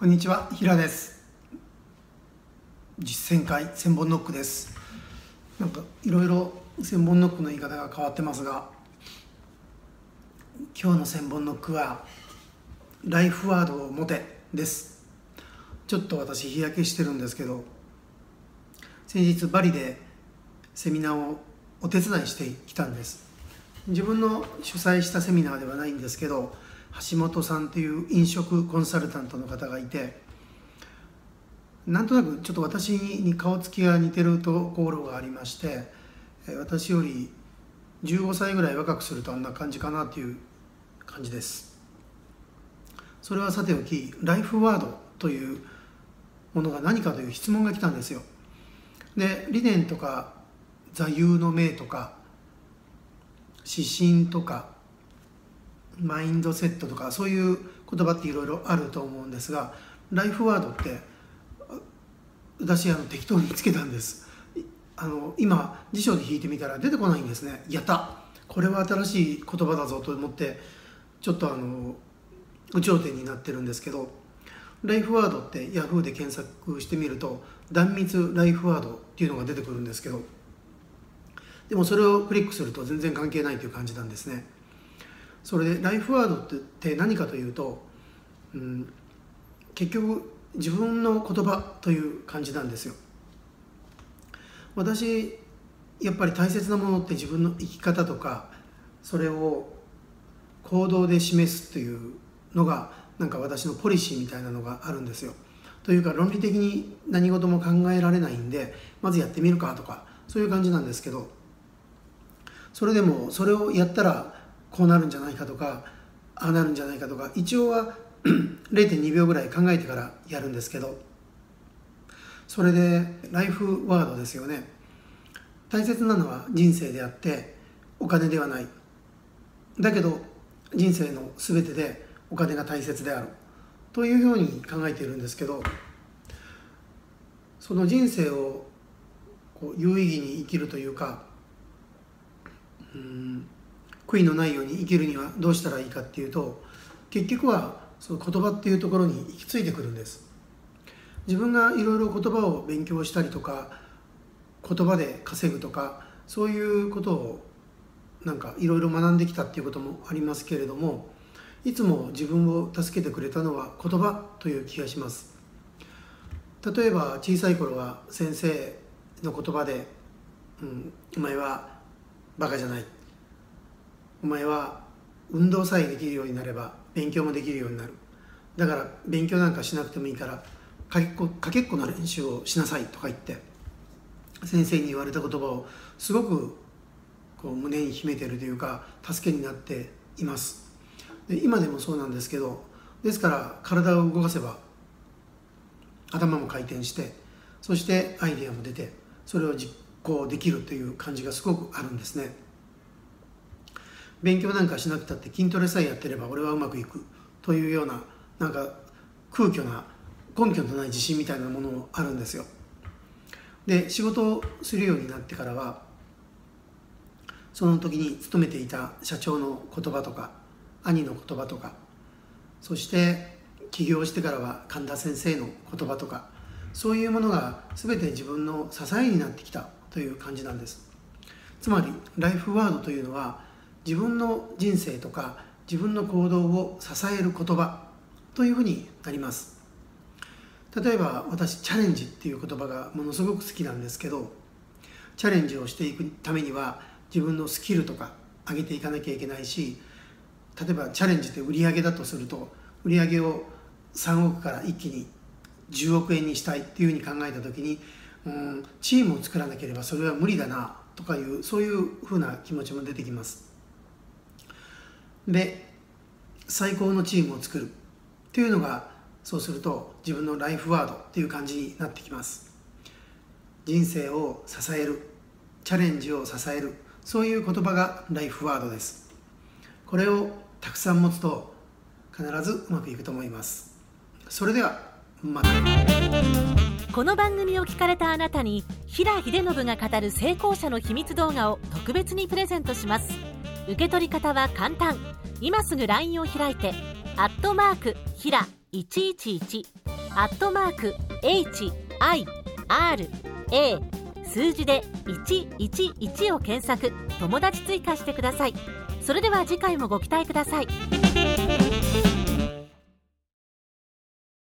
こんにちは平です。実践会千本ノックです。なんかいろいろ千本ノックの言い方が変わってますが今日の千本ノックはライフワードを持てです。ちょっと私日焼けしてるんですけど先日バリでセミナーをお手伝いしてきたんです。自分の主催したセミナーではないんですけど橋本さんという飲食コンサルタントの方がいてなんとなくちょっと私に顔つきが似てるところがありまして私より15歳ぐらい若くするとあんな感じかなっていう感じです。それはさておきライフワードというものが何かという質問が来たんですよ。で理念とか座右の銘とか指針とかマインドセットとかそういう言葉っていろいろあると思うんですがライフワードって私あの適当につけたんです。あの今辞書で引いてみたら出てこないんですね。やった。これは新しい言葉だぞと思ってちょっとあの有頂天になってるんですけどライフワードって Yahoo で検索してみると断密ライフワードっていうのが出てくるんですけどでもそれをクリックすると全然関係ないという感じなんですね。それでライフワードって何かというと、うん、結局自分の言葉という感じなんですよ。私やっぱり大切なものって自分の生き方とかそれを行動で示すというのがなんか私のポリシーみたいなのがあるんですよ。というか論理的に何事も考えられないんでまずやってみるかとかそういう感じなんですけどそれでもそれをやったらこうなるんじゃないかとかああなるんじゃないかとか一応は 0.2秒ぐらい考えてからやるんですけどそれでライフワードですよね。大切なのは人生であってお金ではない。だけど人生の全てでお金が大切である。というふうに考えているんですけどその人生をこう有意義に生きるというかうん悔いのないように生きるにはどうしたらいいかっていうと結局はその言葉っていうところに行き着いてくるんです。自分がいろいろ言葉を勉強したりとか言葉で稼ぐとかそういうことをなんかいろいろ学んできたっていうこともありますけれどもいつも自分を助けてくれたのは言葉という気がします。例えば小さい頃は先生の言葉で「うん、お前はバカじゃない」お前は運動さえできるようになれば勉強もできるようになるだから勉強なんかしなくてもいいからかけっこかけっこの練習をしなさいとか言って先生に言われた言葉をすごくこう胸に秘めてるというか助けになっていますで今でもそうなんですけどですから体を動かせば頭も回転してそしてアイデアも出てそれを実行できるという感じがすごくあるんですね。勉強なんかしなくたって筋トレさえやってれば俺はうまくいく。というようななんか空虚な根拠のない自信みたいなものもあるんですよ。で仕事をするようになってからはその時に勤めていた社長の言葉とか兄の言葉とかそして起業してからは神田先生の言葉とかそういうものが全て自分の支えになってきたという感じなんです。つまりライフワードというのは自分の人生とか自分の行動を支える言葉というふうになります。例えば私チャレンジっていう言葉がものすごく好きなんですけどチャレンジをしていくためには自分のスキルとか上げていかなきゃいけないし例えばチャレンジって売り上げだとすると売り上げを3億から一気に10億円にしたいっていうふうに考えた時にうんチームを作らなければそれは無理だなとかいうそういうふうな気持ちも出てきます。で最高のチームを作る。っていうのがそうすると自分のライフワードっていう感じになってきます。人生を支える。チャレンジを支える。そういう言葉がライフワードです。これをたくさん持つと必ずうまくいくと思います。それではまた。この番組を聞かれたあなたに平秀信が語る成功者の秘密動画を特別にプレゼントします。受け取り方は簡単。今すぐ LINE を開いて「アットマークひら111」アットマーク HIRA 数字で111を検索。友達追加してください。それでは次回もご期待ください。